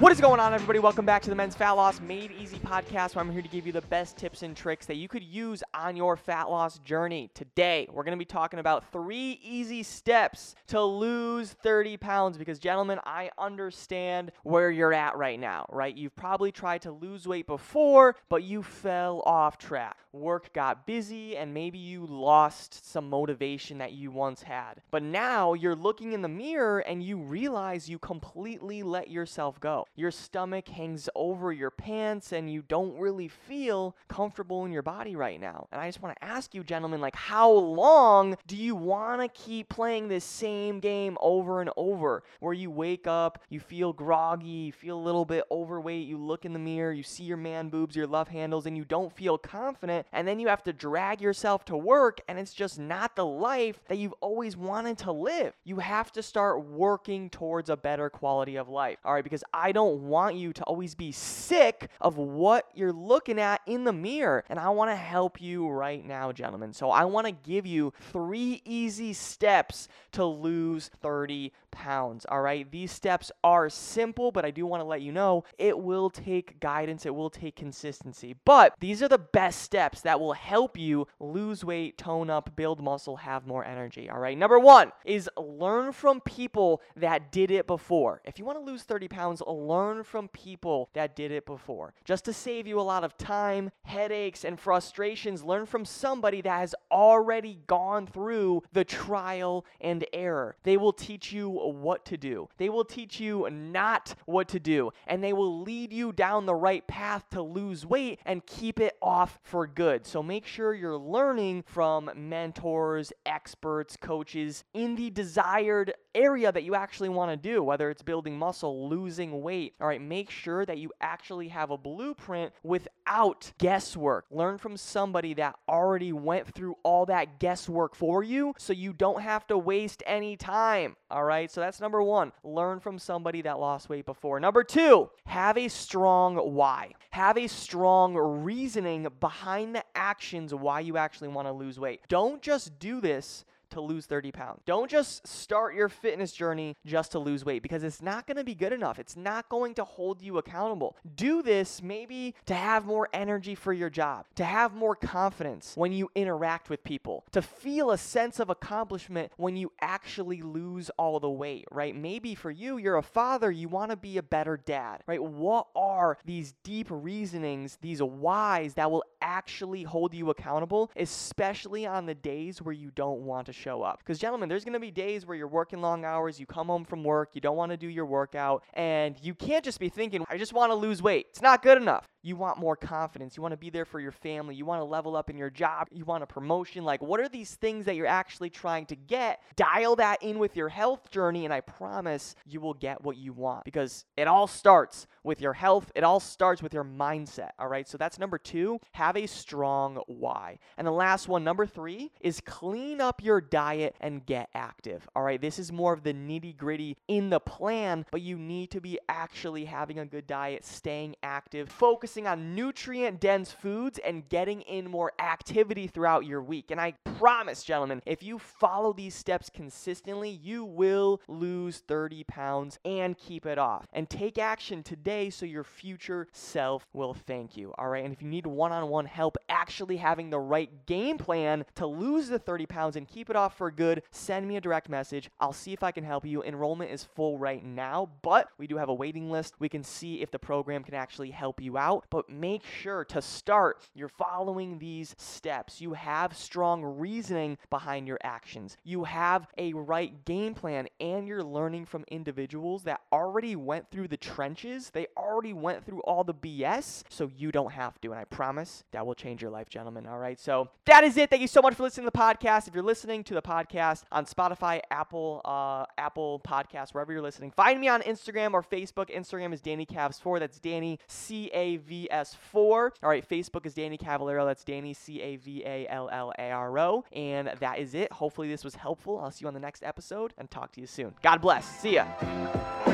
What is going on, everybody? Welcome back to the Men's Fat Loss Made Easy podcast, where I'm here to give you the best tips and tricks that you could use on your fat loss journey. Today, we're going to be talking about three easy steps to lose 30 pounds because, gentlemen, I understand where you're at right now, right? You've probably tried to lose weight before, but you fell off track. Work got busy, and maybe you lost some motivation that you once had. But now you're looking in the mirror and you realize you completely let yourself go your stomach hangs over your pants and you don't really feel comfortable in your body right now. And I just want to ask you, gentlemen, like, how long do you want to keep playing this same game over and over where you wake up, you feel groggy, you feel a little bit overweight, you look in the mirror, you see your man boobs, your love handles, and you don't feel confident, and then you have to drag yourself to work, and it's just not the life that you've always wanted to live. You have to start working towards a better quality of life, all right? Because I don't want you to always be sick of what you're looking at in the mirror. And I want to help you right now, gentlemen. So I want to give you three easy steps to lose 30 pounds. All right. These steps are simple, but I do want to let you know it will take guidance, it will take consistency. But these are the best steps that will help you lose weight, tone up, build muscle, have more energy. All right. Number one is learn from people that did it before. If you want to lose 30 pounds, learn from people that did it before. Just to save you a lot of time, headaches, and frustrations, learn from somebody that has already gone through the trial and error. They will teach you what to do. They will teach you not what to do, and they will lead you down the right path to lose weight and keep it off for good. So make sure you're learning from mentors, experts, coaches in the desired area that you actually want to do, whether it's building muscle, losing weight. All right, make sure that you actually have a blueprint without guesswork. Learn from somebody that already went through all that guesswork for you so you don't have to waste any time. All right, so that's number one. Learn from somebody that lost weight before. Number two, have a strong why. Have a strong reasoning behind the actions why you actually want to lose weight. Don't just do this to lose 30 pounds. Don't just start your fitness journey just to lose weight because it's not going to be good enough. It's not going to hold you accountable. Do this maybe to have more energy for your job, to have more confidence when you interact with people, to feel a sense of accomplishment when you actually lose all the weight, right? Maybe for you, you're a father, you want to be a better dad, right? What are these deep reasonings, these whys that will actually hold you accountable, especially on the days where you don't want to show up. Because, gentlemen, there's going to be days where you're working long hours, you come home from work, you don't want to do your workout, and you can't just be thinking, I just want to lose weight. It's not good enough. You want more confidence. You want to be there for your family. You want to level up in your job. You want a promotion. Like, what are these things that you're actually trying to get? Dial that in with your health journey, and I promise you will get what you want because it all starts with your health. It all starts with your mindset. All right. So that's number two. Have a strong why. And the last one, number three, is clean up your diet and get active. All right. This is more of the nitty gritty in the plan, but you need to be actually having a good diet, staying active, focusing focusing on nutrient dense foods and getting in more activity throughout your week. And I promise, gentlemen, if you follow these steps consistently, you will lose 30 pounds and keep it off. And take action today so your future self will thank you. All right. And if you need one on one help actually having the right game plan to lose the 30 pounds and keep it off for good, send me a direct message. I'll see if I can help you. Enrollment is full right now, but we do have a waiting list. We can see if the program can actually help you out but make sure to start you're following these steps. You have strong reasoning behind your actions. You have a right game plan and you're learning from individuals that already went through the trenches. They already went through all the BS, so you don't have to. And I promise that will change your life, gentlemen. All right. So that is it. Thank you so much for listening to the podcast. If you're listening to the podcast on Spotify, Apple, uh, Apple Podcast, wherever you're listening, find me on Instagram or Facebook. Instagram is Danny Cavs4. That's Danny C A V CAVS4. All right, Facebook is Danny Cavallaro. That's Danny C A V A L L A R O. And that is it. Hopefully, this was helpful. I'll see you on the next episode and talk to you soon. God bless. See ya.